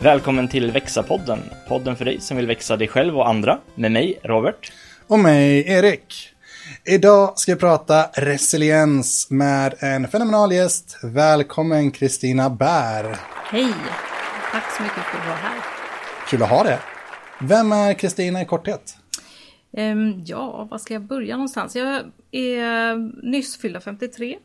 Välkommen till Växa-podden, podden för dig som vill växa dig själv och andra, med mig, Robert. Och mig, Erik. Idag ska vi prata resiliens med en fenomenal gäst. Välkommen Kristina Bär. Hej! Tack så mycket för att vara här. Kul att ha det. Vem är Kristina i korthet? Um, ja, var ska jag börja någonstans? Jag är nyss fyllda 53.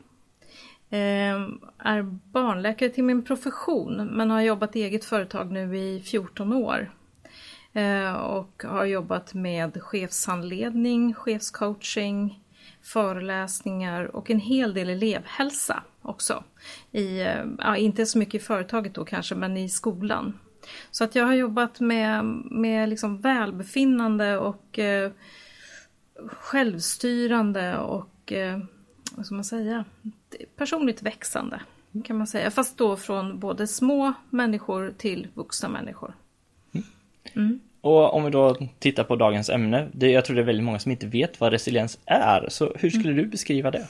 Ehm, är barnläkare till min profession men har jobbat i eget företag nu i 14 år. Ehm, och har jobbat med chefshandledning, chefscoaching, föreläsningar och en hel del elevhälsa också. I, ehm, ja, inte så mycket i företaget då kanske, men i skolan. Så att jag har jobbat med, med liksom välbefinnande och eh, självstyrande och eh, vad ska man säga, personligt växande kan man säga. Fast då från både små människor till vuxna människor. Mm. Och om vi då tittar på dagens ämne, det, jag tror det är väldigt många som inte vet vad resiliens är, så hur skulle du beskriva det?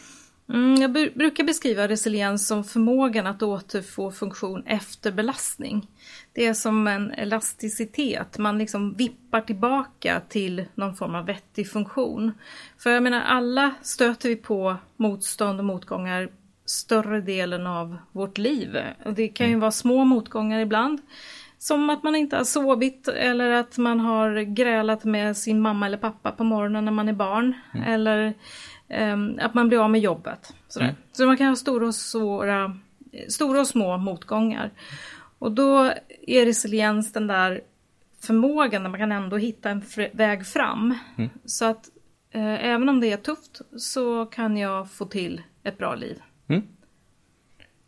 Mm, jag brukar beskriva resiliens som förmågan att återfå funktion efter belastning. Det är som en elasticitet, man liksom vippar tillbaka till någon form av vettig funktion. För jag menar, alla stöter vi på motstånd och motgångar större delen av vårt liv. Det kan ju mm. vara små motgångar ibland. Som att man inte har sovit eller att man har grälat med sin mamma eller pappa på morgonen när man är barn. Mm. Eller att man blir av med jobbet. Mm. Så man kan ha stora och, svåra, stora och små motgångar. Och då är resiliens den där förmågan där man kan ändå hitta en väg fram. Mm. Så att eh, även om det är tufft så kan jag få till ett bra liv. Mm.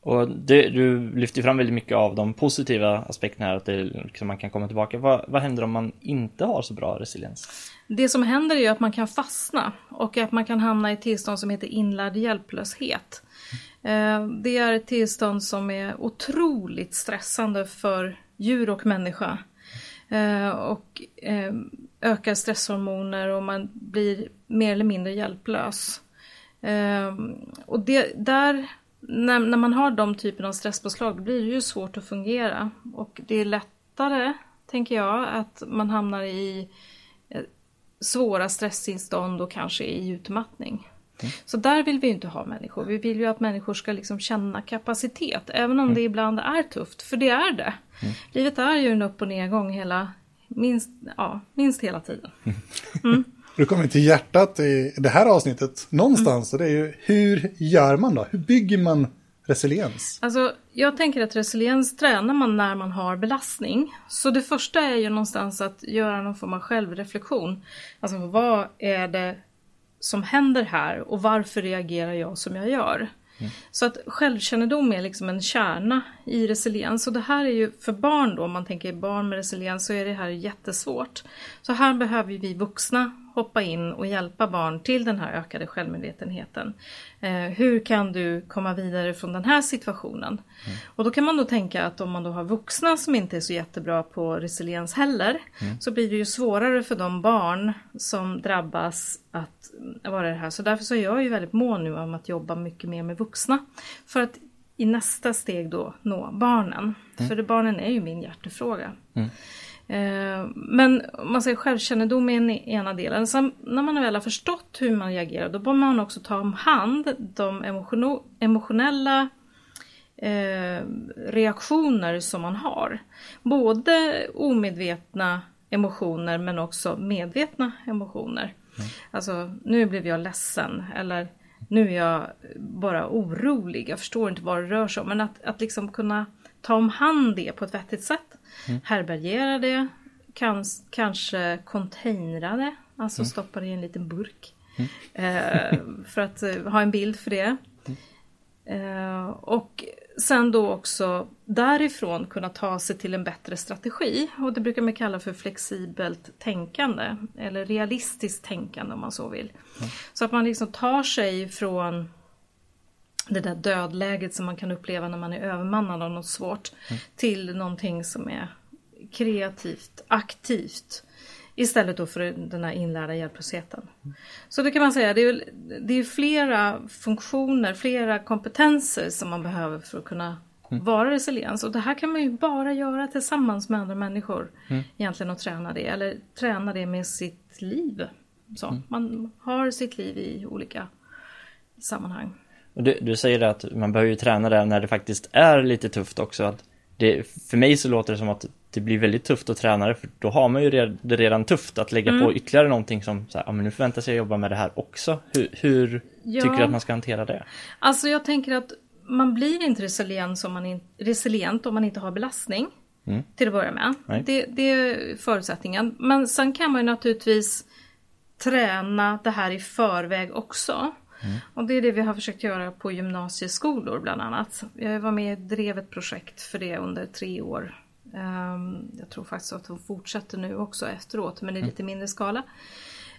Och det, du lyfter fram väldigt mycket av de positiva aspekterna här, att det, liksom, man kan komma tillbaka. Vad, vad händer om man inte har så bra resiliens? Det som händer är att man kan fastna och att man kan hamna i ett tillstånd som heter inlärd hjälplöshet. Eh, det är ett tillstånd som är otroligt stressande för djur och människa. Eh, och eh, ökar stresshormoner och man blir mer eller mindre hjälplös. Och det, där, när, när man har de typen av stresspåslag, då blir det ju svårt att fungera. Och det är lättare, tänker jag, att man hamnar i svåra stresstillstånd och kanske i utmattning. Mm. Så där vill vi inte ha människor. Vi vill ju att människor ska liksom känna kapacitet, även om mm. det ibland är tufft, för det är det. Mm. Livet är ju en upp och nedgång hela, minst, ja, minst hela tiden. Mm. Du kommer till hjärtat i det här avsnittet någonstans, och det är ju hur gör man då? Hur bygger man resiliens? Alltså, jag tänker att resiliens tränar man när man har belastning. Så det första är ju någonstans att göra någon form av självreflektion. Alltså vad är det som händer här och varför reagerar jag som jag gör? Mm. Så att självkännedom är liksom en kärna i resiliens och det här är ju för barn då, om man tänker barn med resiliens så är det här jättesvårt. Så här behöver vi vuxna hoppa in och hjälpa barn till den här ökade självmedvetenheten. Eh, hur kan du komma vidare från den här situationen? Mm. Och då kan man då tänka att om man då har vuxna som inte är så jättebra på resiliens heller mm. så blir det ju svårare för de barn som drabbas att vara det här. Så därför så är jag ju väldigt mån nu om att jobba mycket mer med vuxna. För att i nästa steg då nå barnen. Mm. För det, barnen är ju min hjärtefråga. Mm. Eh, men man säger självkännedom är ena delen. Sen när man väl har förstått hur man reagerar då bör man också ta om hand de emotionella eh, reaktioner som man har. Både omedvetna emotioner men också medvetna emotioner. Mm. Alltså, nu blev jag ledsen eller nu är jag bara orolig, jag förstår inte vad det rör sig om. Men att, att liksom kunna ta om hand det på ett vettigt sätt Mm. Härbärgera det, kan, kanske containra det, alltså mm. stoppa det i en liten burk. Mm. Eh, för att eh, ha en bild för det. Mm. Eh, och sen då också därifrån kunna ta sig till en bättre strategi. Och det brukar man kalla för flexibelt tänkande. Eller realistiskt tänkande om man så vill. Mm. Så att man liksom tar sig från det där dödläget som man kan uppleva när man är övermannad av något svårt mm. till någonting som är kreativt, aktivt istället då för den här inlärda hjälplösheten. Mm. Så det kan man säga, det är, det är flera funktioner, flera kompetenser som man behöver för att kunna vara resiliens. Och det här kan man ju bara göra tillsammans med andra människor. Mm. Egentligen och träna det. Eller träna det med sitt liv. Så, Mm. Man har sitt liv i olika sammanhang. Och du, du säger att man behöver ju träna det när det faktiskt är lite tufft också. Att det, för mig så låter det som att det blir väldigt tufft att träna det, för då har man ju det redan tufft att lägga Mm. på ytterligare någonting som så här, ja, men nu förväntas jag jobba med det här också. Hur, hur Ja. tycker du att man ska hantera det? Alltså jag tänker att man blir inte resilient om man, in, resilient om man inte har belastning. Mm. Till att börja med. Det, det är förutsättningen. Men sen kan man ju naturligtvis träna det här i förväg också. Och det är det vi har försökt göra på gymnasieskolor bland annat. Jag var med och drev ett projekt för det under tre år. Ehm, Jag tror faktiskt att de fortsätter nu också efteråt men i lite mindre skala.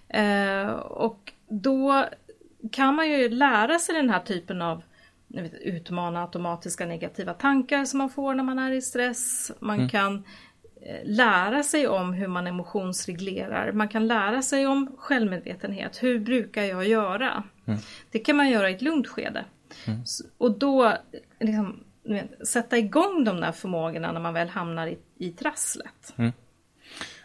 Eh, Och då kan man ju lära sig den här typen av vet, utmana automatiska negativa tankar som man får när man är i stress. Man kan eh, lära sig om hur man emotionsreglerar. Man kan lära sig om självmedvetenhet. Hur brukar jag göra? Det kan man göra i ett lugnt skede. S- Och då eh, liksom, vet, sätta igång de där förmågorna när man väl hamnar i, i trasslet.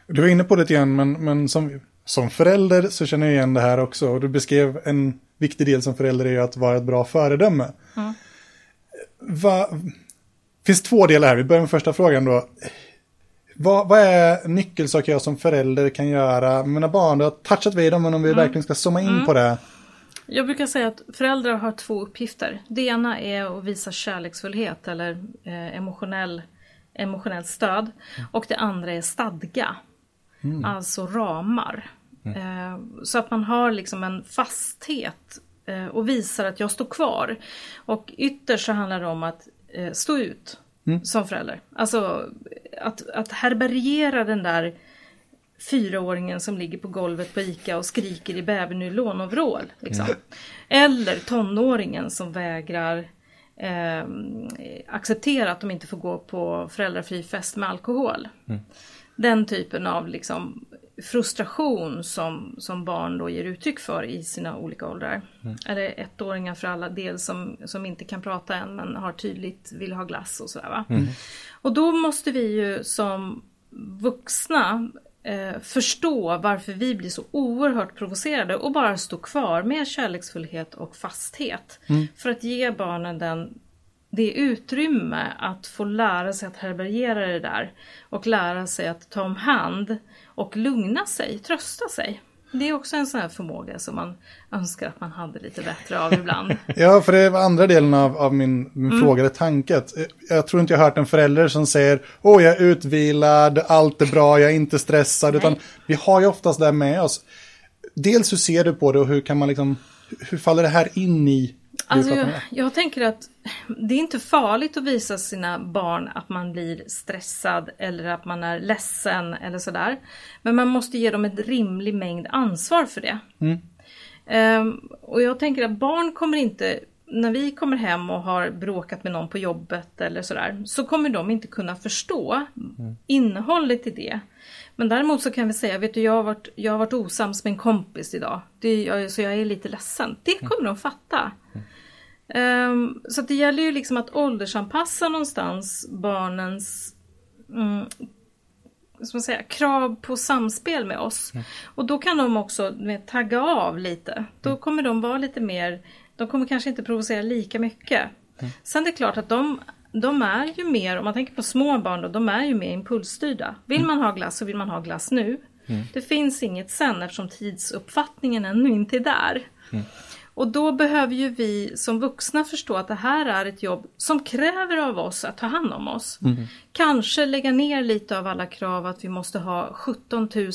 Du var inne på det grann, men, men som, som förälder så känner jag igen det här också. Och du beskrev en viktig del som förälder är att vara ett bra föredöme. Va, finns två delar här, vi börjar med första frågan då. Vad, vad är nyckelsaker jag som förälder kan göra mina barn? Du har touchat vid dem, men om vi verkligen ska zooma in på det. Jag brukar säga att föräldrar har två uppgifter. Det ena är att visa kärleksfullhet eller eh, emotionell, emotionellt stöd. Och det andra är stadga. Alltså ramar. Eh, så att man har liksom en fasthet eh, och visar att jag står kvar. Och ytterst så handlar det om att eh, stå ut som förälder. Alltså att, att härbärgera den där fyraåringen som ligger på golvet på ICA och skriker i bävernylonoverall. Liksom. Eller tonåringen som vägrar eh, acceptera att de inte får gå på föräldrafri fest med alkohol. Den typen av liksom, frustration som, som barn då ger uttryck för i sina olika åldrar. Eller ettåringar för alla del som, som inte kan prata än men har tydligt vill ha glass och sådär. Va? Och då måste vi ju som vuxna eh, förstå varför vi blir så oerhört provocerade och bara stå kvar med kärleksfullhet och fasthet. För att ge barnen den, det utrymme att få lära sig att härbärgera det där och lära sig att ta om hand och lugna sig, trösta sig. Det är också en sån här förmåga som man önskar att man hade lite bättre av ibland. Ja, för det var andra delen av, av min, min fråga, eller tanke. eh, Jag tror inte jag har hört en förälder som säger åh, jag är utvilad, allt är bra, jag är inte stressad. Nej. Utan vi har ju oftast det med oss. Dels hur ser du på det och hur kan man liksom, hur faller det här in i Alltså jag, jag tänker att det är inte farligt att visa sina barn att man blir stressad eller att man är ledsen eller sådär. Men man måste ge dem en rimlig mängd ansvar för det. Ehm, och jag tänker att barn kommer inte, när vi kommer hem och har bråkat med någon på jobbet eller sådär, så kommer de inte kunna förstå innehållet i det. Men däremot så kan vi säga, vet du jag har varit, jag har varit osams med en kompis idag, det, jag, så jag är lite ledsen. Det kommer de fatta. Ehm, så att det gäller ju liksom att åldersanpassa någonstans barnens mm, ska man krav på samspel med oss. Och då kan de också vet, tagga av lite. Då kommer de vara lite mer, de kommer kanske inte provocera lika mycket. Sen är det klart att de, de är ju mer, om man tänker på små barn då, de är ju mer impulsstyrda. Vill man ha glass så vill man ha glass nu. Det finns inget sen eftersom tidsuppfattningen ännu inte är där. Och då behöver ju vi som vuxna förstå att det här är ett jobb som kräver av oss att ta hand om oss. Kanske lägga ner lite av alla krav att vi måste ha 17 000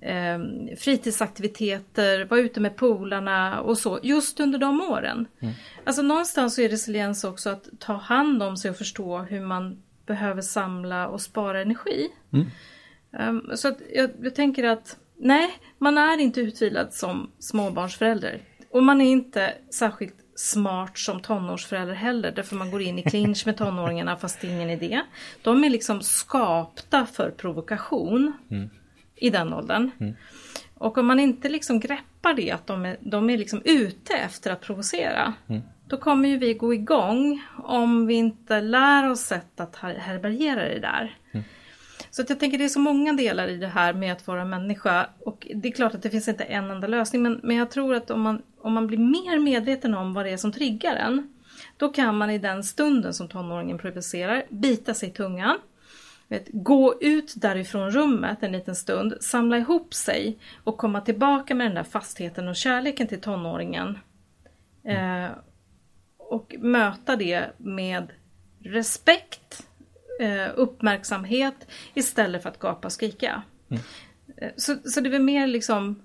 eh, fritidsaktiviteter, vara ute med polarna och så, just under de åren. Alltså någonstans så är resiliens också att ta hand om sig och förstå hur man behöver samla och spara energi. Um, så att jag, jag tänker att nej, man är inte utvilad som småbarnsförälder. Och man är inte särskilt smart som tonårsförälder heller, därför man går in i clinch med tonåringarna fast det är ingen idé. De är liksom skapta för provokation i den åldern. Och om man inte liksom greppar det, att de är, de är liksom ute efter att provocera, då kommer ju vi gå igång om vi inte lär oss sätt att här- härbärgera det där. Så att jag tänker det är så många delar i det här med att vara människa. Och det är klart att det finns inte en enda lösning. Men, men jag tror att om man, om man blir mer medveten om vad det är som triggar en. Då kan man i den stunden som tonåringen provocerar bita sig i tungan. Vet, gå ut därifrån rummet en liten stund, samla ihop sig och komma tillbaka med den där fastheten och kärleken till tonåringen. Eh, och möta det med respekt, eh, uppmärksamhet istället för att gapa och skrika. Eh, Så, så det är väl mer liksom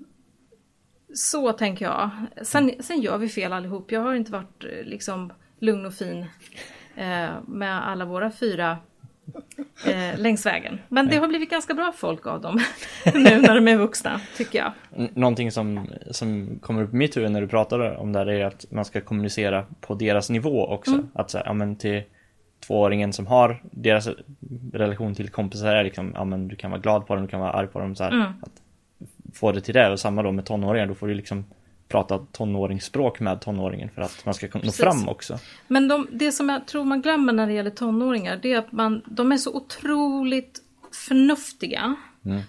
så tänker jag. Sen, sen gör vi fel allihop. Jag har inte varit eh, liksom lugn och fin eh, med alla våra fyra eh, längs vägen. Men det har blivit ganska bra folk av dem nu när de är vuxna, tycker jag. N- Någonting som, som kommer upp i mitt huvud när du pratar om det här är att man ska kommunicera på deras nivå också. Att säga, ja men till tvååringen som har deras relation till kompisar är liksom, ja men du kan vara glad på dem, du kan vara arg på dem så här. Att få det till det och samma då med tonåringar, då får du liksom prata tonåringsspråk med tonåringen för att man ska nå Precis. fram också. Men de, det som jag tror man glömmer när det gäller tonåringar, det är att man, de är så otroligt förnuftiga.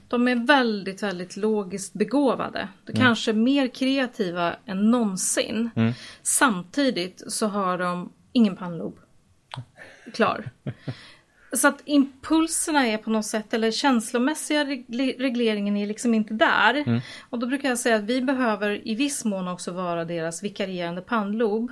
De är väldigt, väldigt logiskt begåvade. De Kanske mer kreativa än någonsin. Samtidigt så har de ingen pannlob klar. Så att impulserna är på något sätt, eller känslomässiga regle- regleringen är liksom inte där. Och då brukar jag säga att vi behöver i viss mån också vara deras vikarierande pannlob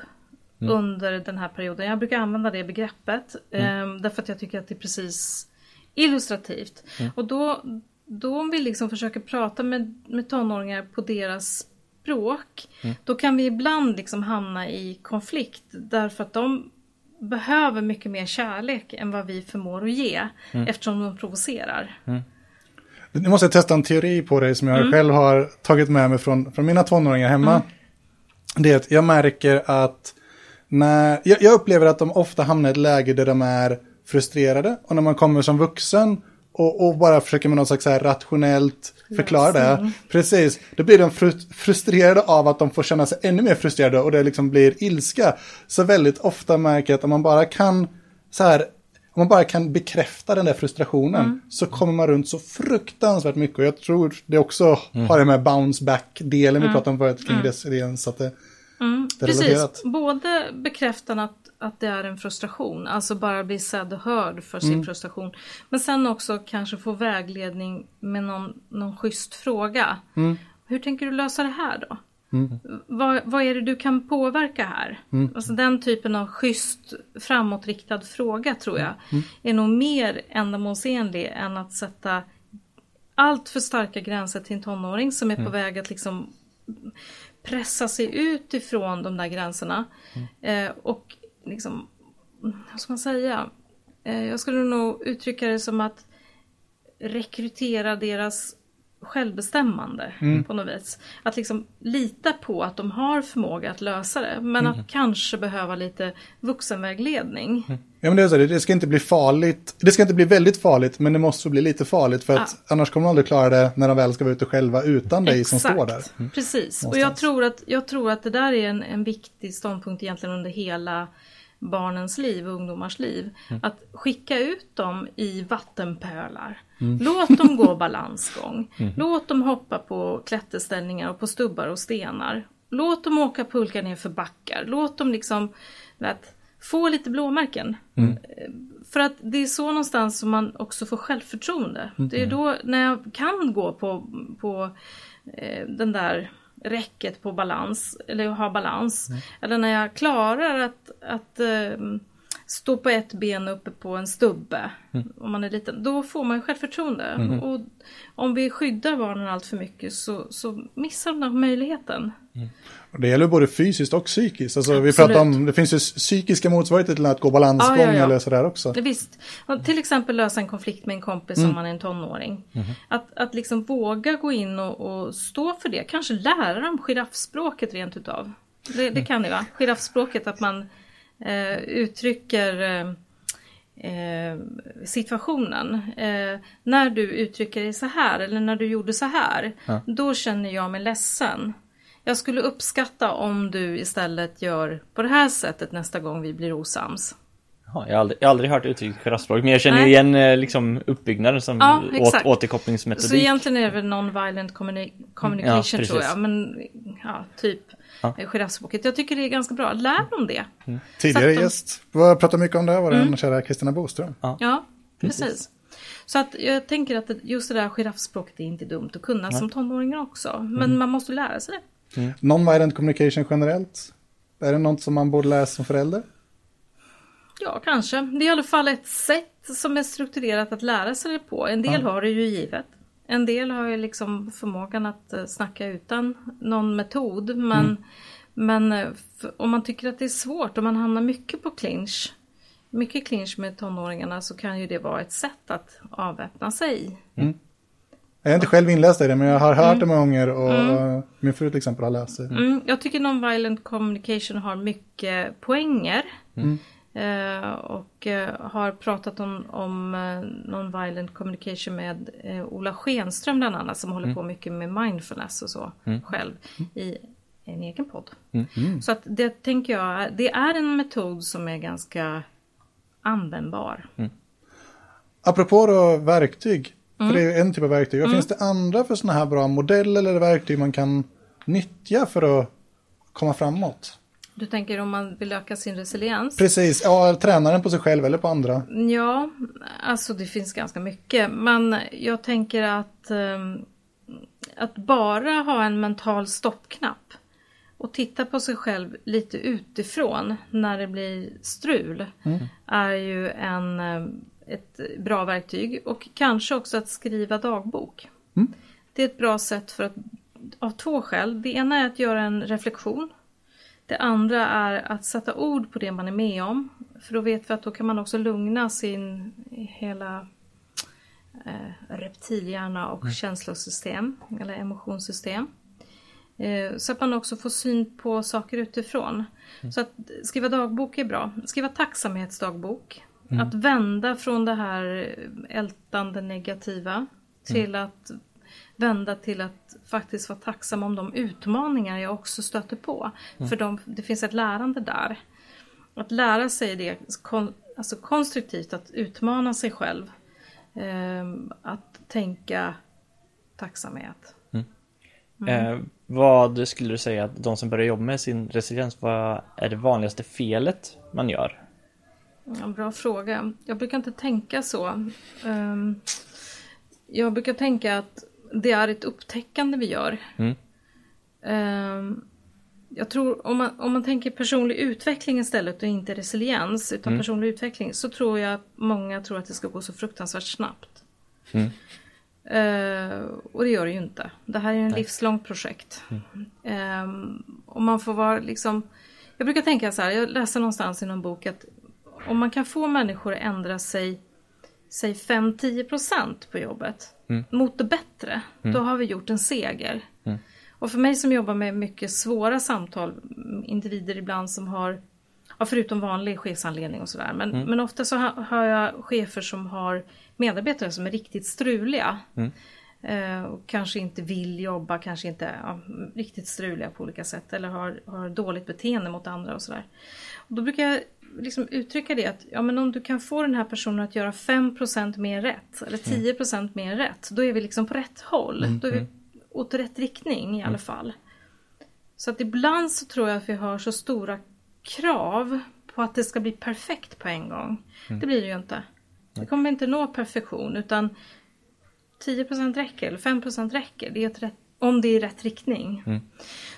under den här perioden. Jag brukar använda det begreppet eh, därför att jag tycker att det är precis illustrativt. Och då, då om vi liksom försöker prata med, med tonåringar på deras språk, då kan vi ibland liksom hamna i konflikt därför att de behöver mycket mer kärlek än vad vi förmår att ge eftersom de provocerar. Nu måste jag testa en teori på dig som jag själv har tagit med mig från, från mina tonåringar hemma. Det är att jag märker att när, jag, jag upplever att de ofta hamnar i ett läge där de är frustrerade. Och när man kommer som vuxen och, och bara försöker med något slags så här rationellt förklara det. Precis, då blir de fru- frustrerade av att de får känna sig ännu mer frustrerade och det liksom blir ilska. Så väldigt ofta märker jag att om man bara kan så här om man bara kan bekräfta den där frustrationen så kommer man runt så fruktansvärt mycket. Och jag tror det också har det med bounce back-delen vi pratade om förut kring resiliens. Så att det, det är Precis, relaterat. både bekräftan att, att det är en frustration, alltså bara bli sedd och hörd för sin frustration. Men sen också kanske få vägledning med någon, någon schysst fråga. Hur tänker du lösa det här då? Vad, vad är det du kan påverka här? Alltså den typen av schysst framåtriktad fråga tror jag är nog mer ändamålsenlig än att sätta allt för starka gränser till en tonåring som är på väg att liksom pressa sig ut ifrån de där gränserna. Eh, och liksom, vad ska man säga? Eh, jag skulle nog uttrycka det som att rekrytera deras självbestämmande på något vis. Att liksom lita på att de har förmåga att lösa det men att kanske behöva lite vuxenvägledning. Ja, men det, är så, det ska inte bli farligt. Det ska inte bli väldigt farligt, men det måste bli lite farligt. För att annars kommer de aldrig klara det när de väl ska vara ute själva utan dig som står där. Precis, och jag tror, att, jag tror att det där är en, en viktig ståndpunkt egentligen under hela barnens liv och ungdomars liv. Att skicka ut dem i vattenpölar. Låt dem gå balansgång. Låt dem hoppa på klätterställningar och på stubbar och stenar. Låt dem åka pulka ner för backar. Låt dem liksom vet, få lite blåmärken. För att det är så någonstans som man också får självförtroende. Det är då när jag kan gå på, på eh, den där räcket på balans, eller ha balans. Eller när jag klarar att, att eh, stå på ett ben uppe på en stubbe, om man är liten, då får man självförtroende. Och om vi skyddar barnen allt för mycket så, så missar de den möjligheten. Och det gäller både fysiskt och psykiskt. Alltså, vi pratar om, det finns ju psykiska motsvarigheter till att gå balansgång Ja, ja, ja. eller sådär också. Visst. Och till exempel lösa en konflikt med en kompis om man är en tonåring. Att, att liksom våga gå in och, och stå för det. Kanske lära dem giraffspråket rent utav. Det, det kan det va? Giraffspråket att man eh, uttrycker eh, situationen. Eh, när du uttrycker dig så här eller när du gjorde så här. Då känner jag mig ledsen. Jag skulle uppskatta om du istället gör på det här sättet nästa gång vi blir osams. Ja, jag, har aldrig, jag har aldrig hört uttrycket giraffspråk, men jag känner ju Nej. igen eh, liksom uppbyggnaden som Ja, åt, återkopplingsmetodik. Så egentligen är det väl non-violent communi- communication Ja, tror precis. jag. Men ja, typ Ja. ja. giraffspråket. Jag tycker det är ganska bra. Lär dem det. Tidigare Så att de- gäst var- pratade mycket om det, var Mm. den kära Kristina Boström. Ja, precis. Så att jag tänker att just det där giraffspråket är inte dumt att kunna som tonåringar också. Men Mm. man måste lära sig det. Non-violent communication generellt. Är det något som man borde lära som förälder? Ja, kanske. Det är i alla fall ett sätt som är strukturerat att lära sig det på. En del har det ju givet. En del har ju liksom förmågan att eh, snacka utan någon metod. Men, men eh, om man tycker att det är svårt, om man hamnar mycket på clinch, mycket clinch med tonåringarna så kan ju det vara ett sätt att avväpna sig. Jag är inte själv inläst i det, men jag har hört det många gånger och min fru till exempel har läst det. Mm, jag tycker non-violent communication har mycket poänger. Eh, och eh, har pratat om, om eh, non-violent communication med eh, Ola Schenström bland annat som håller på mycket med mindfulness och så själv i en egen podd. Så att det tänker jag, det är en metod som är ganska användbar. Apropå då verktyg, Mm. för det är ju en typ av verktyg. Vad finns det andra för sådana här bra modeller eller verktyg man kan nyttja för att komma framåt? Du tänker om man vill öka sin resiliens? Precis, ja, tränaren på sig själv eller på andra. Ja, alltså det finns ganska mycket. Men jag tänker att, ehm, att bara ha en mental stoppknapp och titta på sig själv lite utifrån när det blir strul är ju en, ehm, ett bra verktyg. Och kanske också att skriva dagbok. Det är ett bra sätt för att, av två skäl. Det ena är att göra en reflektion. Det andra är att sätta ord på det man är med om. För då vet vi att då kan man också lugna sin hela eh, reptilhjärna och känslosystem, eller emotionssystem. Eh, så att man också får syn på saker utifrån. Så att skriva dagbok är bra. Skriva tacksamhetsdagbok. Att vända från det här ältande negativa till att vända till att faktiskt vara tacksam om de utmaningar jag också stöter på. För de, det finns ett lärande där. Att lära sig det, kon, alltså konstruktivt, att utmana sig själv. Ehm, att tänka tacksamhet. Eh, vad skulle du säga att de som börjar jobba med sin resiliens, vad är det vanligaste felet man gör? Ja, bra fråga. Jag brukar inte tänka så. Ehm, jag brukar tänka att det är ett upptäckande vi gör. Mm. Ehm, jag tror om man, om man tänker personlig utveckling istället och inte resiliens utan personlig utveckling så tror jag att många tror att det ska gå så fruktansvärt snabbt. Mm. Eh, och det gör det ju inte. Det här är en livslångt projekt. Ehm, och man får vara liksom... Jag brukar tänka så här, jag läste någonstans i någon bok att om man kan få människor att ändra sig säg 5-10% på jobbet mot det bättre, då har vi gjort en seger. Och för mig som jobbar med mycket svåra samtal, individer ibland som har, ja, förutom vanlig chefsanledning och sådär, men, men ofta så ha, har jag chefer som har medarbetare som är riktigt struliga. Eh, och kanske inte vill jobba, kanske inte ja, riktigt struliga på olika sätt eller har, har dåligt beteende mot andra och sådär. Och då brukar jag liksom uttrycka det att ja, men om du kan få den här personen att göra 5% mer rätt eller 10% mer rätt, då är vi liksom på rätt håll. Då är vi åt rätt riktning i alla fall. Så att ibland så tror jag att vi har så stora krav på att det ska bli perfekt på en gång. Det blir det ju inte. Vi kommer inte nå perfektion utan 10% räcker eller 5% räcker. Det är ett rätt, om det är i rätt riktning.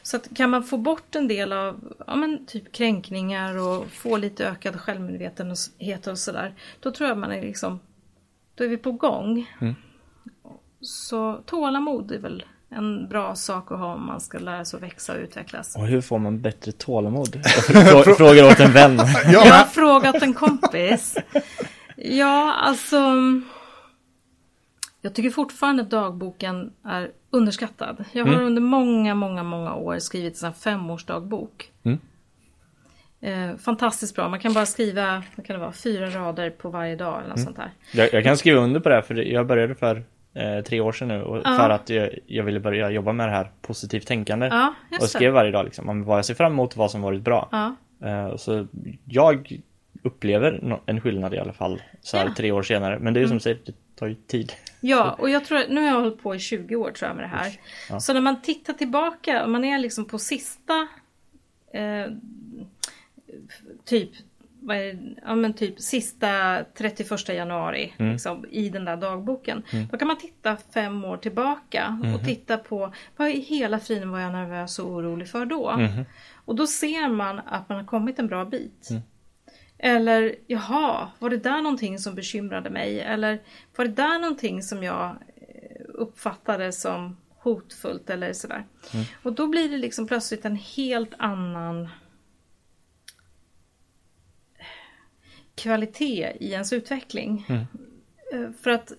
Så att kan man få bort en del av ja, men typ kränkningar och få lite ökad självmedvetenhet och sådär. Då tror jag man är liksom, då är vi på gång. Så tålamod är väl en bra sak att ha om man ska lära sig att växa och utvecklas. Och hur får man bättre tålamod? Jag frå- Frågar åt en vän. Ja, Jag har frågat en kompis. Ja, alltså. Jag tycker fortfarande att dagboken är underskattad. Jag har under många, många, många år skrivit en femårsdagbok. Mm. Eh, fantastiskt bra. Man kan bara skriva, vad kan det vara, fyra rader på varje dag eller något sånt där. Jag, jag kan skriva under på det här, för jag började för eh, tre år sedan nu och Ja. för att jag, jag ville börja jobba med det här positivt tänkande. Ja, och skrev varje dag liksom om vad jag ser fram emot, vad som varit bra. Ja. Eh, så jag upplever en skillnad i alla fall så här. Mm. tre år senare. Men det är ju som säger, det tar ju tid. Ja, och jag tror nu har jag hållit på i 20 år tror jag med det här. Ja. Så när man tittar tillbaka, om man är liksom på sista eh, typ, vad det? ja, men typ sista 31 januari liksom, i den där dagboken. Då kan man titta fem år tillbaka och titta på vad i hela friden var jag nervös och orolig för då. Och då ser man att man har kommit en bra bit. Eller jaha, var det där någonting som bekymrade mig? Eller var det där någonting som jag eh, uppfattade som hotfullt eller sådär? Och då blir det liksom plötsligt en helt annan kvalitet i ens utveckling. Eh, För att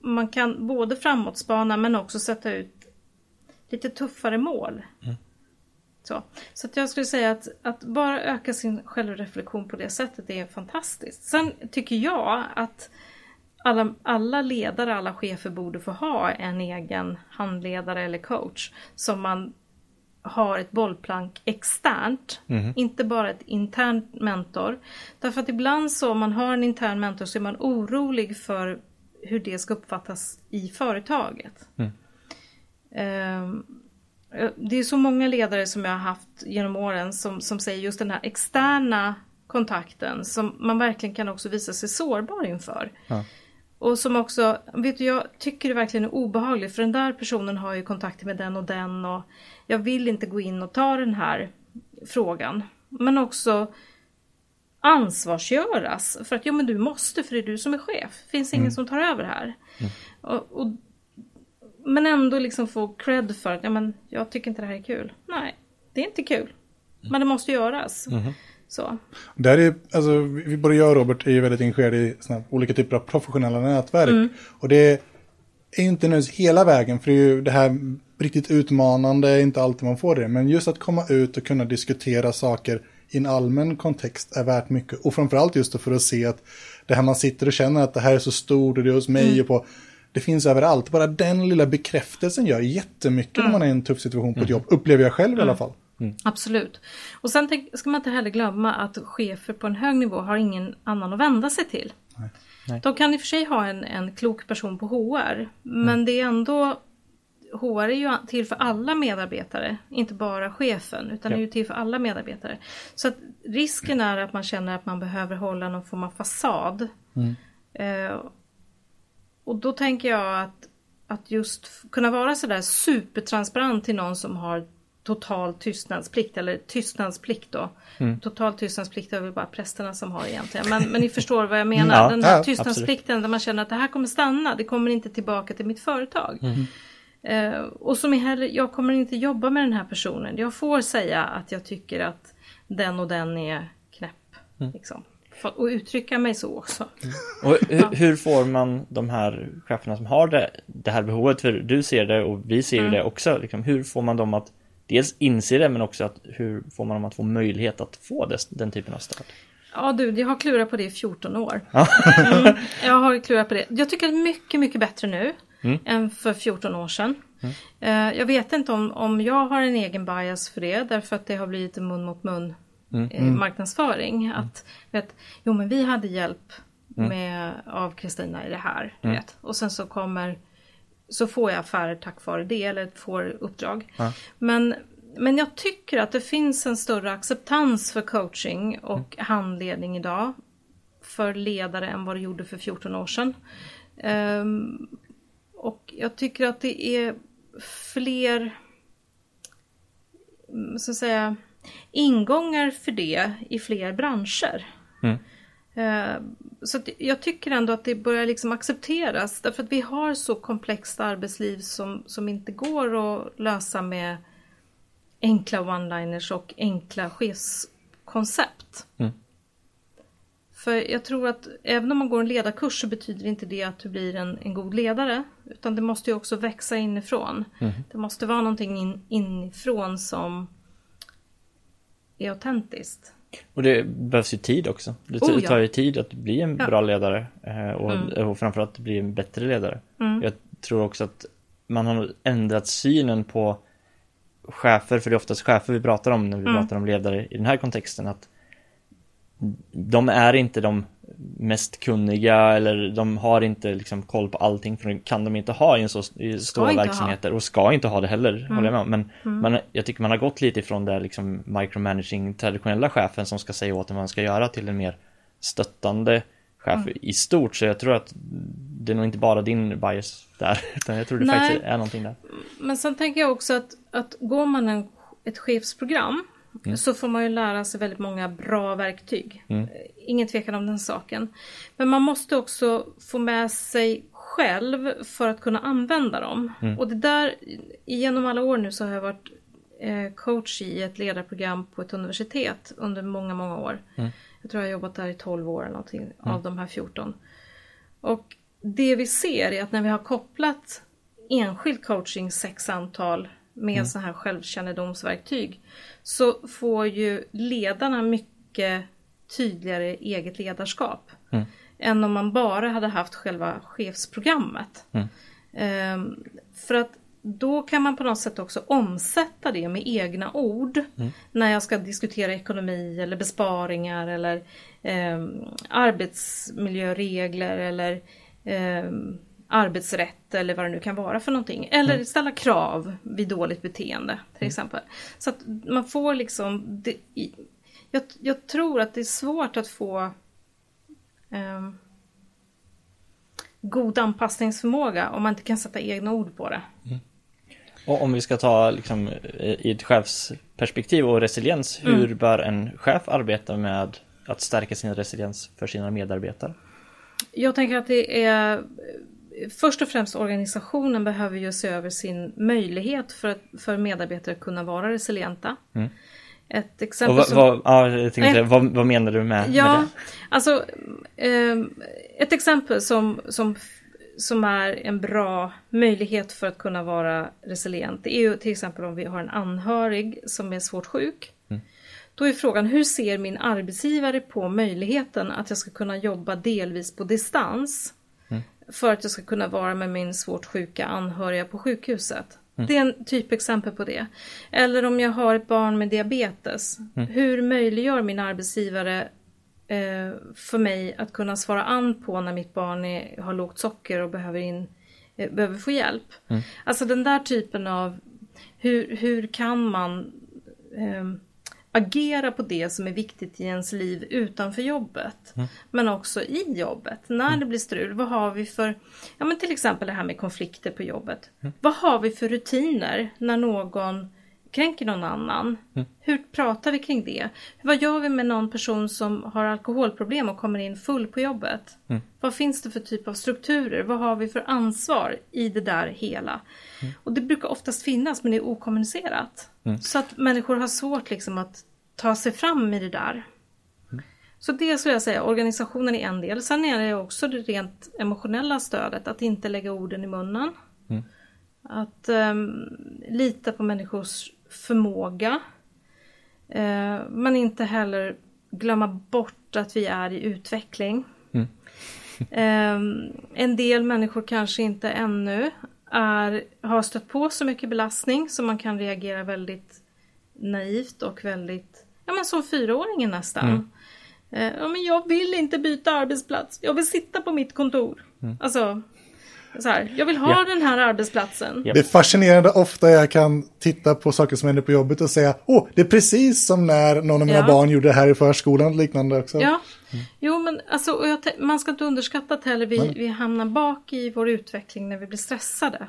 man kan både framåtspana men också sätta ut lite tuffare mål. Så, så att jag skulle säga att, att bara öka sin självreflektion på det sättet är fantastiskt. Sen tycker jag att alla, alla ledare, alla chefer borde få ha en egen handledare eller coach som man har ett bollplank externt, inte bara ett internt mentor. Därför att ibland så om man har en intern mentor så är man orolig för hur det ska uppfattas i företaget. Ehm, Eh, Det är så många ledare som jag har haft genom åren som, som säger just den här externa kontakten som man verkligen kan också visa sig sårbar inför. Ja. Och som också, vet du jag tycker det verkligen är obehagligt för den där personen har ju kontakter med den och den och jag vill inte gå in och ta den här frågan. Men också ansvarsgöras för att jo men du måste för det är du som är chef. finns ingen som tar över här. Och, och men ändå liksom få cred för att ja, men jag tycker inte det här är kul. Nej, det är inte kul. Men det måste göras. Så. Där är, alltså, vi både jag och Robert är ju väldigt engagerade i såna olika typer av professionella nätverk. Och det är ju inte nödvändigtvis hela vägen, för det är ju det här riktigt utmanande, är inte alltid man får det. Men just att komma ut och kunna diskutera saker i en allmän kontext är värt mycket. Och framförallt just för att se att det här man sitter och känner att det här är så stort och det är hos mig och på det finns överallt. Bara den lilla bekräftelsen gör jättemycket när man är i en tuff situation på ett jobb. Upplever jag själv i alla fall. Absolut. Och sen ska man inte heller glömma att chefer på en hög nivå har ingen annan att vända sig till. Nej. De kan i och för sig ha en, en klok person på HR. Men det är ändå HR är ju till för alla medarbetare, inte bara chefen, utan Ja. är ju till för alla medarbetare. Så att risken är att man känner att man behöver hålla någon form av fasad. Eh, och då tänker jag att, att just kunna vara sådär supertransparent till någon som har total tystnadsplikt eller tystnadsplikt då. Total tystnadsplikt är väl bara prästerna som har egentligen. Men, men ni förstår vad jag menar. Ja, Den här ja, tystnadsplikten där man känner att det här kommer stanna. Det kommer inte tillbaka till mitt företag. Eh, och som är heller, jag kommer inte jobba med den här personen. Jag får säga att jag tycker att den och den är knäpp. Liksom. Och uttrycka mig så också. Och hur, hur får man de här cheferna som har det, det här behovet, för du ser det och vi ser ju det också, liksom, hur får man dem att dels inse det men också att hur får man dem att få möjlighet att få det, den typen av stöd? Ja du, jag har klurat på det i 14 år. Mm, jag har klurat på det. Jag tycker det är mycket, mycket bättre nu än för 14 år sedan. Eh, Jag vet inte om, om jag har en egen bias för det, därför att det har blivit en mun mot mun eh, marknadsföring. Att, vet, jo men vi hade hjälp med, av Kristina i det här. Vet. Och sen så kommer så får jag affärer tack vare det eller får uppdrag. Men, men jag tycker att det finns en större acceptans för coaching och handledning idag för ledare än vad det gjorde för 14 år sedan. Ehm, och jag tycker att det är fler mm, så att säga, ingångar för det i fler branscher. Eh, Så jag tycker ändå att det börjar liksom accepteras därför att vi har så komplext arbetsliv som, som inte går att lösa med enkla one-liners och enkla chefskoncept. För jag tror att även om man går en ledarkurs så betyder inte det att du blir en, en god ledare. Utan det måste ju också växa inifrån. Det måste vara någonting in, inifrån som är autentiskt. Och det behövs ju tid också. Det Oh, ja. tar ju tid att bli en Ja. bra ledare eh, och, och framförallt bli en bättre ledare. Jag tror också att man har ändrat synen på chefer, för det är oftast chefer vi pratar om när vi Mm. pratar om ledare i den här kontexten, att de är inte de mest kunniga eller de har inte liksom koll på allting för det kan de inte ha i en så i stora inte ha. verksamheter och ska inte ha det heller, håller jag med. Men Mm. man, jag tycker man har gått lite ifrån det liksom micromanaging traditionella chefen som ska säga åt en vad man ska göra till en mer stöttande chef Mm. i stort. Så jag tror att det är nog inte bara din bias där, utan jag tror det Nej. faktiskt är någonting där. Men sen tänker jag också att, att går man en, ett chefsprogram Mm. så får man ju lära sig väldigt många bra verktyg. Mm. Ingen tvekan om den saken. Men man måste också få med sig själv för att kunna använda dem. Mm. Och det där, genom alla år nu så har jag varit eh, coach i ett ledarprogram på ett universitet under många, många år. Mm. Jag tror jag har jobbat där i 12 år eller någonting av de här 14. Och det vi ser är att när vi har kopplat enskild coaching sex samtal med Mm. så här självkännedomsverktyg så får ju ledarna mycket tydligare eget ledarskap. Mm. Än om man bara hade haft själva chefsprogrammet. Mm. Ehm, för att då kan man på något sätt också omsätta det med egna ord. När jag ska diskutera ekonomi eller besparingar eller ehm, arbetsmiljöregler eller ehm, arbetsrätt eller vad det nu kan vara för någonting. Eller ställa krav vid dåligt beteende till exempel. Så att man får liksom... Det, jag, jag tror att det är svårt att få ehm, god anpassningsförmåga om man inte kan sätta egna ord på det. Och om vi ska ta liksom eh, i ett chefsperspektiv och resiliens, Mm. hur bör en chef arbeta med att stärka sin resiliens för sina medarbetare? Jag tänker att det är Först och främst organisationen behöver ju se över sin möjlighet för, att- för medarbetare att kunna vara resilienta. Mm. Ett exempel vad, som... vad, ja, jag tänkte, Nej. vad, vad menar du med, med Ja, det? alltså ehm, ett exempel som, som, som är en bra möjlighet för att kunna vara resilient. Det är ju till exempel om vi har en anhörig som är svårt sjuk. Mm. Då är frågan, hur ser min arbetsgivare på möjligheten att jag ska kunna jobba delvis på distans? För att jag ska kunna vara med min svårt sjuka anhöriga på sjukhuset. Mm. Det är en typexempel på det. Eller om jag har ett barn med diabetes. Mm. Hur möjliggör min arbetsgivare eh, för mig att kunna svara an på när mitt barn är, har lågt socker och behöver, in, eh, behöver få hjälp. Mm. Alltså den där typen av hur, hur kan man ehm, agera på det som är viktigt i ens liv utanför jobbet. Men också i jobbet. När det blir strul, vad har vi för, ja men till exempel det här med konflikter på jobbet. Vad har vi för rutiner när någon kränker någon annan? Hur pratar vi kring det? Vad gör vi med någon person som har alkoholproblem och kommer in full på jobbet? Vad finns det för typ av strukturer? Vad har vi för ansvar i det där hela? Och det brukar oftast finnas men det är okommunicerat. Så att människor har svårt liksom att ta sig fram i det där. Så det skulle jag säga, organisationen är en del. Sen är det också det rent emotionella stödet, att inte lägga orden i munnen. Att ehm, lita på människors förmåga. Eh, men inte heller glömma bort att vi är i utveckling. Ehm, en del människor kanske inte ännu är, har stött på så mycket belastning så man kan reagera väldigt naivt och väldigt, ja men som fyraåringen nästan. Eh, ja men jag vill inte byta arbetsplats, jag vill sitta på mitt kontor. Alltså, så här, jag vill ha Ja. den här arbetsplatsen. Ja. Det är fascinerande ofta jag kan titta på saker som händer på jobbet och säga åh, det är precis som när någon av mina Ja. barn gjorde det här i förskolan och liknande också. Ja, jo men alltså, och jag, tä- man ska inte underskatta att heller vi, vi hamnar bak i vår utveckling när vi blir stressade.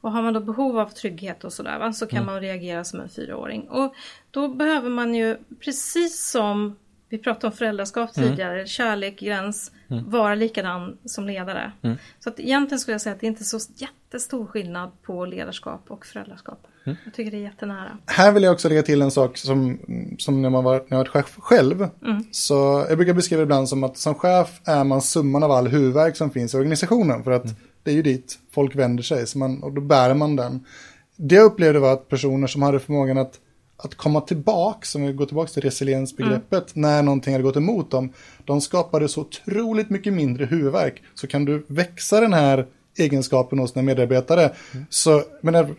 Och har man då behov av trygghet och sådär va, så kan man reagera som en fyraåring. Och då behöver man ju, precis som vi pratade om föräldraskap tidigare, kärlek, gräns, vara likadan som ledare. Så att egentligen skulle jag säga att det inte är så jättestor skillnad på ledarskap och föräldraskap. Jag tycker det är jättenära. Här vill jag också lägga till en sak som, som när man var, när jag var chef själv. Så jag brukar beskriva det ibland som att som chef är man summan av all huvudvärk som finns i organisationen. För att det är ju dit folk vänder sig så man, och då bär man den. Det jag upplevde var att personer som hade förmågan att, att komma tillbaks, om vi går tillbaka till resiliensbegreppet, när någonting hade gått emot dem, de skapade så otroligt mycket mindre huvudvärk. Så kan du växa den här egenskapen hos sina medarbetare. Så, men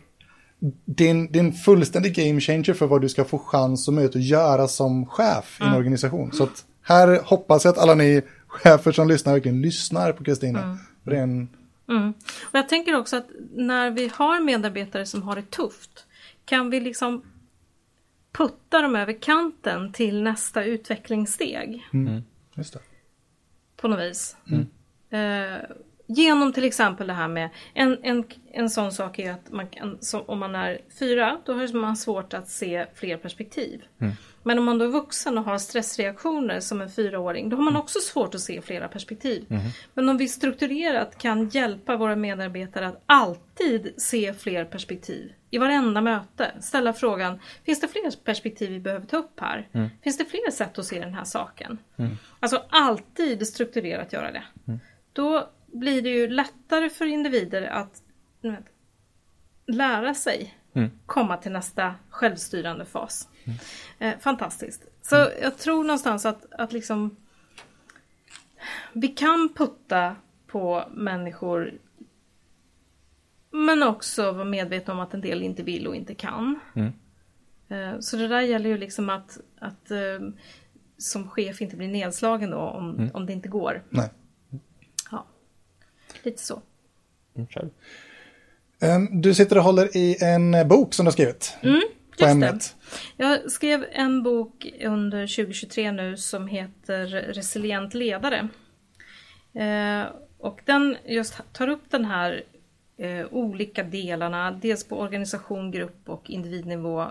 det är, en, fullständig game changer för vad du ska få chans och möjlighet att göra som chef i en organisation. Så att här hoppas jag att alla ni chefer som lyssnar verkligen lyssnar på Kristina. Mm. För det är en, Mm. Och jag tänker också att när vi har medarbetare som har det tufft kan vi liksom putta dem över kanten till nästa utvecklingssteg just det. på något vis. Eh, genom till exempel det här med en, en, en sån sak är att man kan, så, om man är fyra då har man svårt att se fler perspektiv. Men om man då är vuxen och har stressreaktioner som en fyraåring då har man också svårt att se flera perspektiv. Men om vi strukturerat kan hjälpa våra medarbetare att alltid se fler perspektiv i varenda möte. Ställa frågan, finns det fler perspektiv vi behöver ta upp här? Finns det fler sätt att se den här saken? Alltså alltid strukturerat göra det. Då blir det ju lättare för individer att vet, lära sig komma till nästa självstyrande fas. Eh, fantastiskt. Så jag tror någonstans att, att liksom vi kan putta på människor men också vara medvetna om att en del inte vill och inte kan. Eh, Så det där gäller ju liksom att, att eh, som chef inte bli nedslagen då om, om det inte går. Nej. Ja, lite så. Mm, själv. Em, Du sitter och håller i en bok som du har skrivit. på Mm, just det. ämnet. Jag skrev en bok under 2023 nu som heter Resilient ledare. Eh, och den just tar upp den här eh, olika delarna, dels på organisation, grupp och individnivå.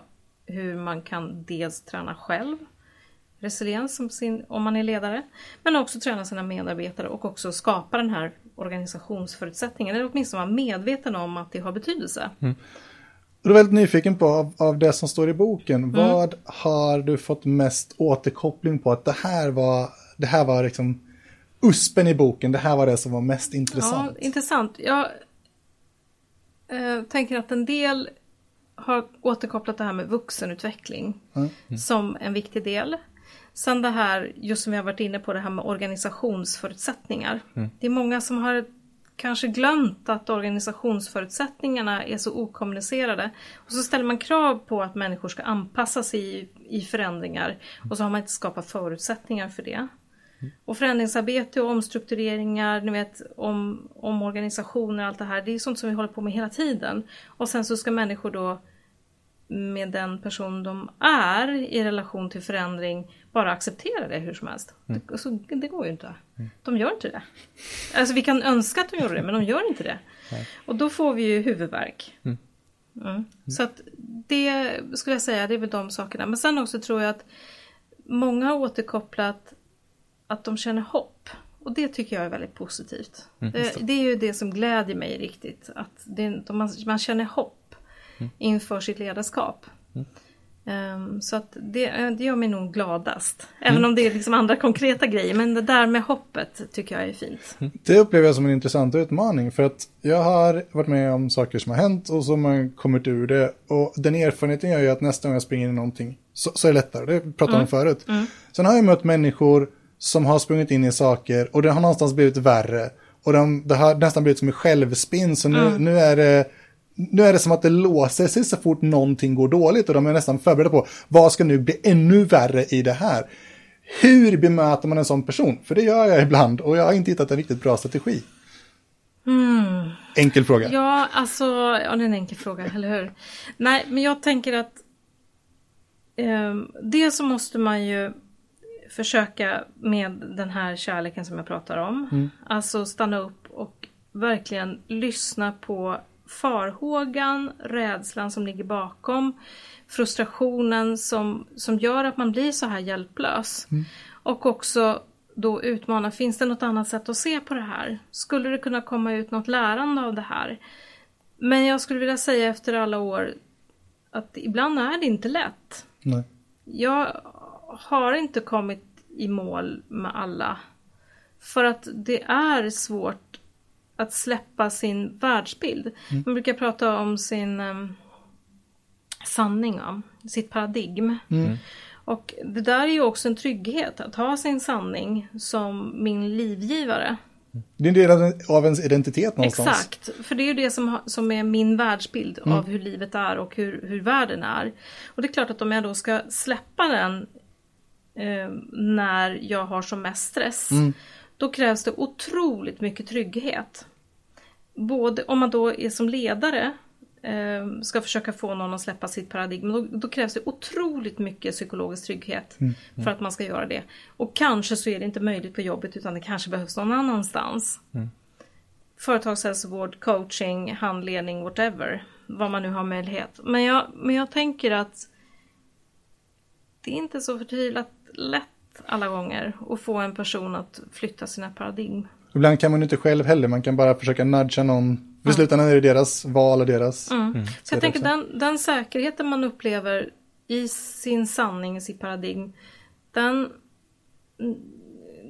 Hur man kan dels träna själv, resiliens som sin, om man är ledare, men också träna sina medarbetare och också skapa den här organisationsförutsättningen, eller åtminstone vara medveten om att det har betydelse. Du är väldigt nyfiken på av, av det som står i boken. Mm. Vad har du fått mest återkoppling på att det här var, det här var liksom uspen i boken, det här var det som var mest intressant? Ja, intressant. Jag eh, tänker att en del har återkopplat det här med vuxenutveckling som en viktig del. Sen det här, just som vi har varit inne på, det här med organisationsförutsättningar. Det är många som har kanske glömt att organisationsförutsättningarna är så okommunicerade. Och så ställer man krav på att människor ska anpassa sig i, i förändringar och så har man inte skapat förutsättningar för det. Och förändringsarbete och omstruktureringar, ni vet om, om organisationer och allt det här, det är sånt som vi håller på med hela tiden. Och sen så ska människor då med den person de är i relation till förändring bara acceptera det hur som helst. Det, alltså, det går ju inte. De gör inte det. Alltså vi kan önska att de gjorde det men de gör inte det. Och då får vi ju huvudvärk. Mm. Så att det skulle jag säga, det är väl de sakerna. Men sen också tror jag att många har återkopplat att de känner hopp. Och det tycker jag är väldigt positivt. det. det är ju det som glädjer mig riktigt. Att det, man, man känner hopp inför sitt ledarskap. Ehm, så att det, det gör mig nog gladast. Även om det är liksom andra konkreta grejer. Men det där med hoppet tycker jag är fint. Det upplever jag som en intressant utmaning för att jag har varit med om saker som har hänt och som har kommit ur det och den erfarenheten gör ju att nästa gång jag springer in i någonting så, så är det lättare, det pratade vi om förut. Sen har jag mött människor som har sprungit in i saker och det har någonstans blivit värre och de, det har nästan blivit som en självspinn så nu, nu är det nu är det som att det låser sig så fort någonting går dåligt och de är nästan förberedda på vad ska nu bli ännu värre i det här. Hur bemöter man en sån person? För det gör jag ibland och jag har inte hittat en riktigt bra strategi. Enkel fråga. Ja, alltså, ja det är en enkel fråga, eller hur? Nej, men jag tänker att eh, dels så måste man ju försöka med den här kärleken som jag pratar om. Alltså stanna upp och verkligen lyssna på farhågan, rädslan som ligger bakom, frustrationen som, som gör att man blir så här hjälplös. Och också då utmana, finns det något annat sätt att se på det här? Skulle det kunna komma ut något lärande av det här? Men jag skulle vilja säga efter alla år att ibland är det inte lätt. Nej. Jag har inte kommit i mål med alla. För att det är svårt att släppa sin världsbild. Man brukar prata om sin um, sanning, om, sitt paradigm. Och det där är ju också en trygghet, att ha sin sanning som min livgivare. Det är en del av, av ens identitet någonstans. Exakt, för det är ju det som, som är min världsbild mm. av hur livet är och hur, hur världen är. Och det är klart att om jag då ska släppa den eh, när jag har som mest stress, mm. då krävs det otroligt mycket trygghet. Både om man då är som ledare eh, ska försöka få någon att släppa sitt paradigm, då, då krävs det otroligt mycket psykologisk trygghet mm. för att man ska göra det. Och kanske så är det inte möjligt på jobbet utan det kanske behövs någon annanstans. Mm. Företagshälsovård, coaching, handledning, whatever. Vad man nu har möjlighet. Men jag, men jag tänker att det är inte så förtvivlat lätt alla gånger att få en person att flytta sina paradigm. Ibland kan man inte själv heller, man kan bara försöka nudga någon i slutändan är det deras val och deras... Mm. Mm. Så jag tänker den, den säkerheten man upplever i sin sanning, i sitt paradigm, den...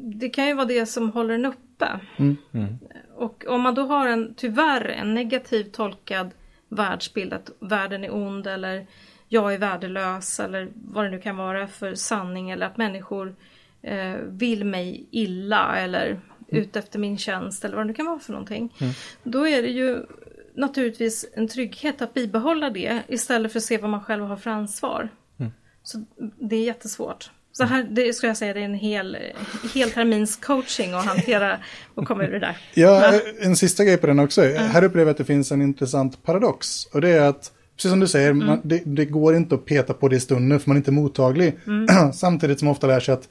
Det kan ju vara det som håller den uppe. Mm. mm. Och om man då har en, tyvärr, en negativ tolkad världsbild, att världen är ond eller jag är värdelös eller vad det nu kan vara för sanning eller att människor eh, vill mig illa eller ut efter min tjänst eller vad det nu kan vara för någonting. Mm. Då är det ju naturligtvis en trygghet att bibehålla det istället för att se vad man själv har för ansvar. Mm. Så det är jättesvårt. Så här det skulle jag säga det är en hel, hel termins coaching att hantera och komma ur det där. Ja, en sista grej på den också. Mm. Här upplever jag att det finns en intressant paradox. Och det är att, precis som du säger, mm. man, det, det, går inte att peta på det i stunden för man är inte mottaglig. Mm. Samtidigt som ofta lär sig att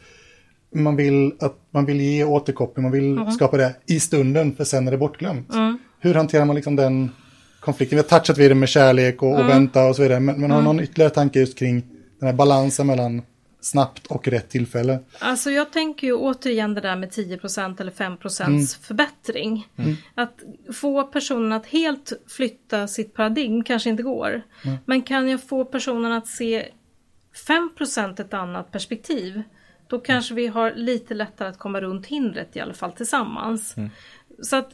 man vill, att man vill ge återkoppling, man vill mm. skapa det i stunden för sen är det bortglömt. Hur hanterar man liksom den konflikten? Vi har touchat vid det med kärlek och, och vänta och så vidare, men, men har någon ytterligare tanke just kring den här balansen mellan snabbt och rätt tillfälle? Alltså jag tänker ju återigen det där med 10% eller 5% mm. förbättring. Mm. Att få personen att helt flytta sitt paradigm kanske inte går. Mm. Men kan jag få personen att se 5% ett annat perspektiv då kanske vi har lite lättare att komma runt hindret i alla fall tillsammans. Mm. Så att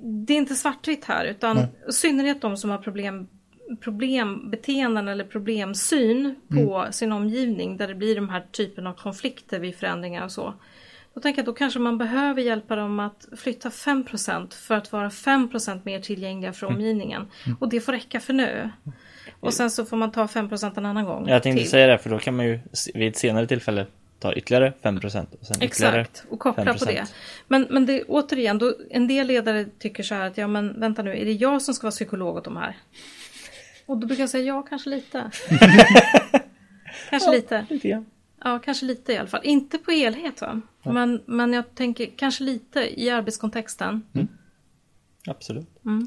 det är inte svartvitt här utan i synnerhet de som har problem problembeteenden eller problemsyn på mm. sin omgivning där det blir de här typen av konflikter vid förändringar och så. Då tänker jag att då kanske man behöver hjälpa dem att flytta 5% för att vara 5% mer tillgängliga för mm. omgivningen. Mm. Och det får räcka för nu. Och sen så får man ta 5% en annan gång. Jag tänkte till. säga det för då kan man ju vid ett senare tillfälle ta ytterligare 5% och sen Exakt, och koppla 5%. på det. Men, men det, återigen, då, en del ledare tycker så här att ja men vänta nu, är det jag som ska vara psykolog åt de här? Och då brukar jag säga ja, kanske lite. kanske ja, lite. lite ja. kanske lite i alla fall. Inte på helhet va? Ja. Men, men jag tänker kanske lite i arbetskontexten. Mm. Absolut. Mm.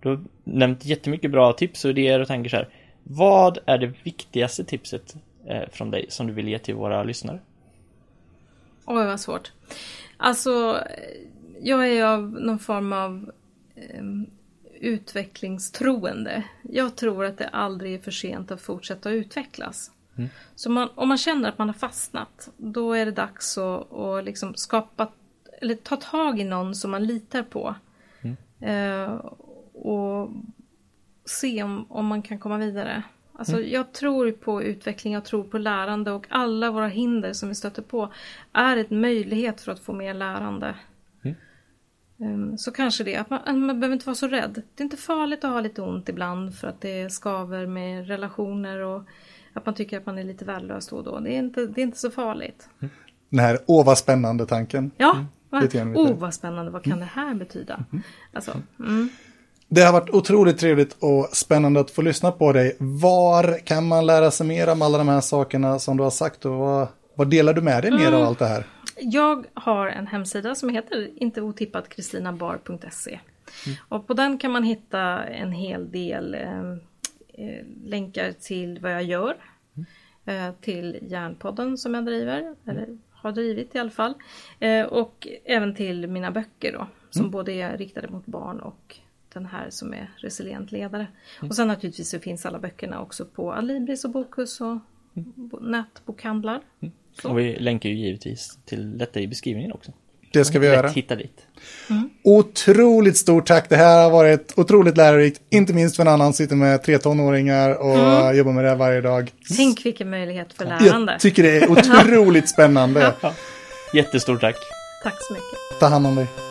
Du har nämnt jättemycket bra tips och idéer och tankar så här. Vad är det viktigaste tipset eh, från dig som du vill ge till våra lyssnare? Oj, vad svårt. Alltså, jag är av någon form av eh, utvecklingstroende. Jag tror att det aldrig är för sent att fortsätta utvecklas. Mm. Så man, om man känner att man har fastnat, då är det dags att, att liksom skapa, eller ta tag i någon som man litar på. Mm. Eh, och se om, om man kan komma vidare. Alltså, mm. Jag tror på utveckling, jag tror på lärande och alla våra hinder som vi stöter på är en möjlighet för att få mer lärande. Mm. Um, så kanske det, att man, man behöver inte vara så rädd. Det är inte farligt att ha lite ont ibland för att det skaver med relationer och att man tycker att man är lite värdelös då och då. Det är inte, det är inte så farligt. Mm. Den här åh vad spännande tanken. Ja, mm. åh vad spännande, vad kan mm. det här betyda? Mm. Alltså, mm. Det har varit otroligt trevligt och spännande att få lyssna på dig. Var kan man lära sig mer om alla de här sakerna som du har sagt och vad, vad delar du med dig mer mm. av allt det här? Jag har en hemsida som heter inte otippat kristinabar.se. Mm. Och på den kan man hitta en hel del eh, eh länkar till vad jag gör. Mm. Eh, till Järnpodden som jag driver, eller har drivit i alla fall. Eh, och även till mina böcker då, som mm. både är riktade mot barn och den här som är resilient ledare. Mm. Och sen naturligtvis så finns alla böckerna också på Alibris och Bokus och mm. nätbokhandlar. Mm. Och vi länkar ju givetvis till detta i beskrivningen också. Det ska vi göra. hitta dit. Mm. otroligt stort tack. Det här har varit otroligt lärorikt. Inte minst för en annan sitter med tre tonåringar och mm. jobbar med det här varje dag. Tänk vilken möjlighet för lärande. Jag tycker det är otroligt spännande. Jättestort tack. Tack så mycket. Ta hand om dig.